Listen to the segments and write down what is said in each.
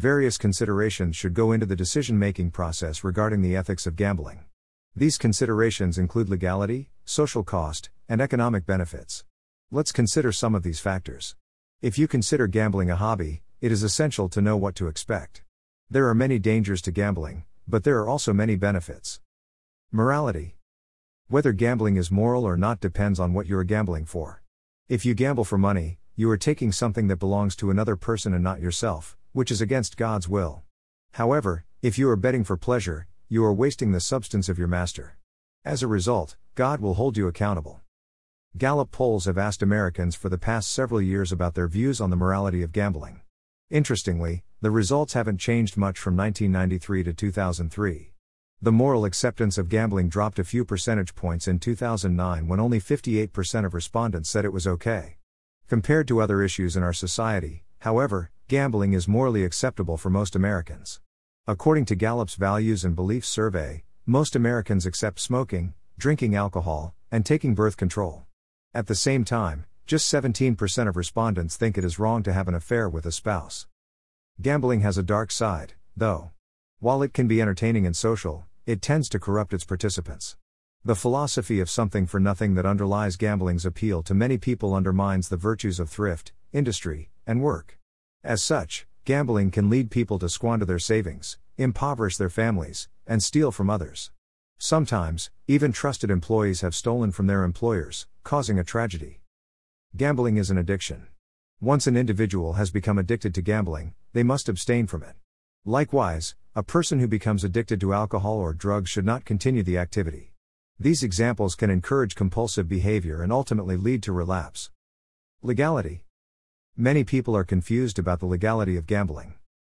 Various considerations should go into the decision making process regarding the ethics of gambling. These considerations include legality, social cost, and economic benefits. Let's consider some of these factors. If you consider gambling a hobby, it is essential to know what to expect. There are many dangers to gambling, but there are also many benefits. Morality. Whether gambling is moral or not depends on what you are gambling for. If you gamble for money, you are taking something that belongs to another person and not yourself, which is against God's will. However, if you are betting for pleasure, you are wasting the substance of your master. As a result, God will hold you accountable. Gallup polls have asked Americans for the past several years about their views on the morality of gambling. Interestingly, the results haven't changed much from 1993 to 2003. The moral acceptance of gambling dropped a few percentage points in 2009 when only 58% of respondents said it was okay. Compared to other issues in our society, however, gambling is morally acceptable for most Americans. According to Gallup's Values and Beliefs Survey, most Americans accept smoking, drinking alcohol, and taking birth control. At the same time, just 17% of respondents think it is wrong to have an affair with a spouse. Gambling has a dark side, though. While it can be entertaining and social, it tends to corrupt its participants. The philosophy of something for nothing that underlies gambling's appeal to many people undermines the virtues of thrift, industry, and work. As such, gambling can lead people to squander their savings, impoverish their families, and steal from others. Sometimes, even trusted employees have stolen from their employers, causing a tragedy. Gambling is an addiction. Once an individual has become addicted to gambling, they must abstain from it. Likewise, a person who becomes addicted to alcohol or drugs should not continue the activity. These examples can encourage compulsive behavior and ultimately lead to relapse. Legality. Many people are confused about the legality of gambling.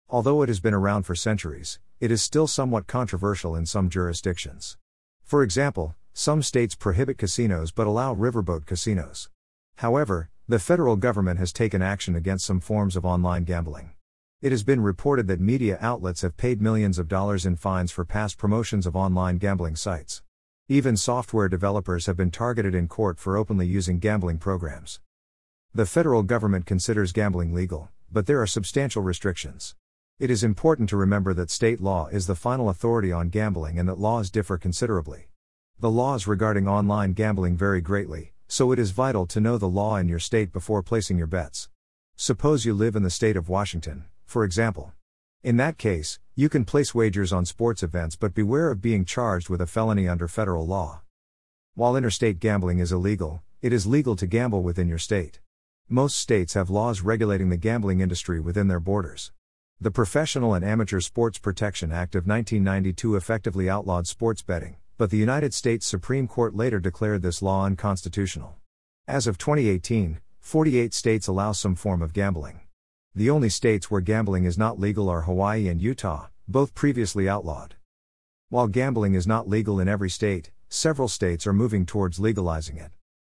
Although it has been around for centuries, it is still somewhat controversial in some jurisdictions. For example, some states prohibit casinos but allow riverboat casinos. However, the federal government has taken action against some forms of online gambling. It has been reported that media outlets have paid millions of dollars in fines for past promotions of online gambling sites. Even software developers have been targeted in court for openly using gambling programs. The federal government considers gambling legal, but there are substantial restrictions. It is important to remember that state law is the final authority on gambling and that laws differ considerably. The laws regarding online gambling vary greatly, so it is vital to know the law in your state before placing your bets. Suppose you live in the state of Washington, for example. In that case, you can place wagers on sports events but beware of being charged with a felony under federal law. While interstate gambling is illegal, it is legal to gamble within your state. Most states have laws regulating the gambling industry within their borders. The Professional and Amateur Sports Protection Act of 1992 effectively outlawed sports betting, but the United States Supreme Court later declared this law unconstitutional. As of 2018, 48 states allow some form of gambling. The only states where gambling is not legal are Hawaii and Utah, both previously outlawed. While gambling is not legal in every state, several states are moving towards legalizing it.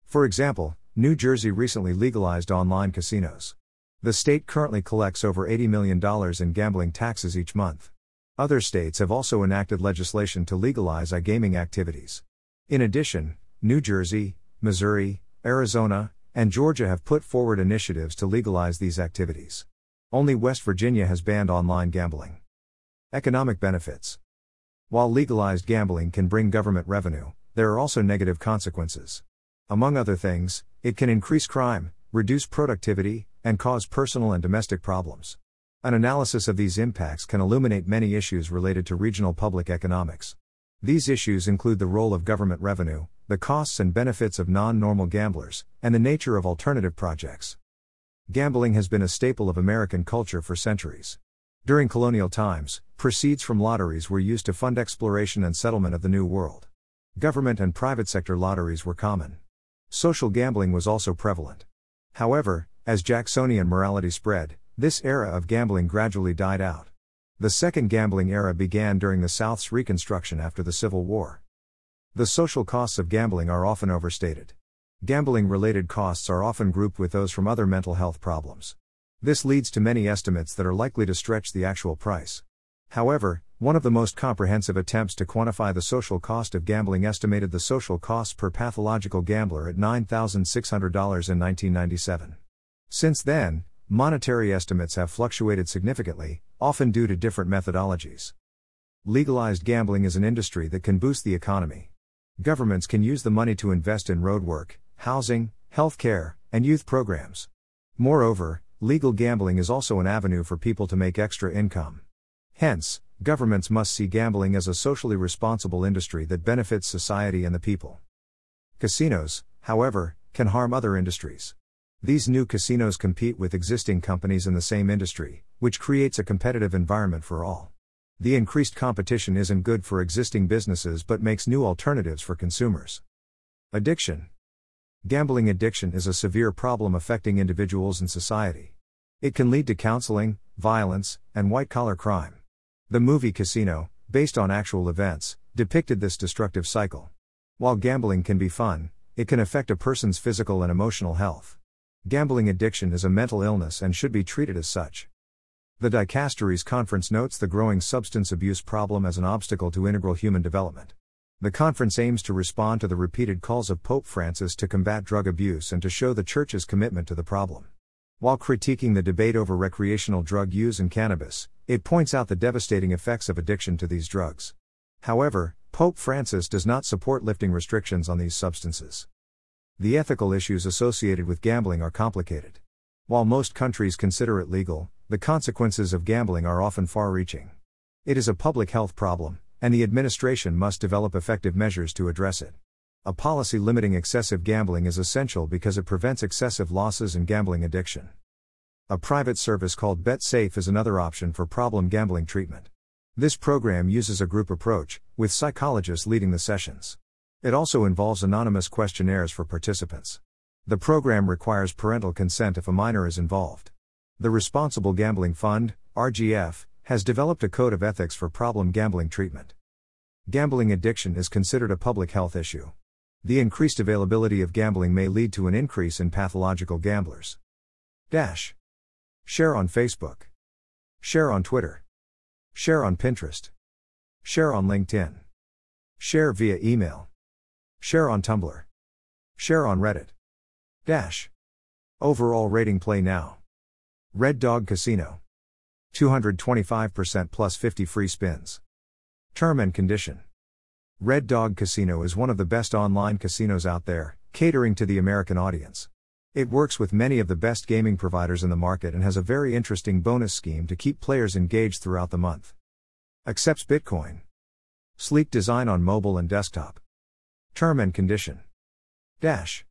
For example, New Jersey recently legalized online casinos. The state currently collects over $80 million in gambling taxes each month. Other states have also enacted legislation to legalize iGaming activities. In addition, New Jersey, Missouri, Arizona, and Georgia have put forward initiatives to legalize these activities. Only West Virginia has banned online gambling. Economic benefits. While legalized gambling can bring government revenue, there are also negative consequences. Among other things, it can increase crime, reduce productivity, and cause personal and domestic problems. An analysis of these impacts can illuminate many issues related to regional public economics. These issues include the role of government revenue, the costs and benefits of non normal gamblers, and the nature of alternative projects. Gambling has been a staple of American culture for centuries. During colonial times, proceeds from lotteries were used to fund exploration and settlement of the New World. Government and private sector lotteries were common. Social gambling was also prevalent. However, as Jacksonian morality spread, this era of gambling gradually died out. The second gambling era began during the South's Reconstruction after the Civil War. The social costs of gambling are often overstated. Gambling related costs are often grouped with those from other mental health problems. This leads to many estimates that are likely to stretch the actual price. However, one of the most comprehensive attempts to quantify the social cost of gambling estimated the social costs per pathological gambler at $9,600 in 1997. Since then, Monetary estimates have fluctuated significantly, often due to different methodologies. Legalized gambling is an industry that can boost the economy. Governments can use the money to invest in roadwork, housing, healthcare, and youth programs. Moreover, legal gambling is also an avenue for people to make extra income. Hence, governments must see gambling as a socially responsible industry that benefits society and the people. Casinos, however, can harm other industries. These new casinos compete with existing companies in the same industry, which creates a competitive environment for all. The increased competition isn't good for existing businesses but makes new alternatives for consumers. Addiction Gambling addiction is a severe problem affecting individuals and society. It can lead to counseling, violence, and white collar crime. The movie Casino, based on actual events, depicted this destructive cycle. While gambling can be fun, it can affect a person's physical and emotional health. Gambling addiction is a mental illness and should be treated as such. The Dicasteries Conference notes the growing substance abuse problem as an obstacle to integral human development. The conference aims to respond to the repeated calls of Pope Francis to combat drug abuse and to show the Church's commitment to the problem. While critiquing the debate over recreational drug use and cannabis, it points out the devastating effects of addiction to these drugs. However, Pope Francis does not support lifting restrictions on these substances. The ethical issues associated with gambling are complicated. While most countries consider it legal, the consequences of gambling are often far reaching. It is a public health problem, and the administration must develop effective measures to address it. A policy limiting excessive gambling is essential because it prevents excessive losses and gambling addiction. A private service called BetSafe is another option for problem gambling treatment. This program uses a group approach, with psychologists leading the sessions. It also involves anonymous questionnaires for participants. The program requires parental consent if a minor is involved. The Responsible Gambling Fund, RGF, has developed a code of ethics for problem gambling treatment. Gambling addiction is considered a public health issue. The increased availability of gambling may lead to an increase in pathological gamblers. Dash. Share on Facebook. Share on Twitter. Share on Pinterest. Share on LinkedIn. Share via email. Share on Tumblr. Share on Reddit. Dash. Overall rating play now. Red Dog Casino. 225% plus 50 free spins. Term and condition. Red Dog Casino is one of the best online casinos out there, catering to the American audience. It works with many of the best gaming providers in the market and has a very interesting bonus scheme to keep players engaged throughout the month. Accepts Bitcoin. Sleek design on mobile and desktop. Term and condition. Dash.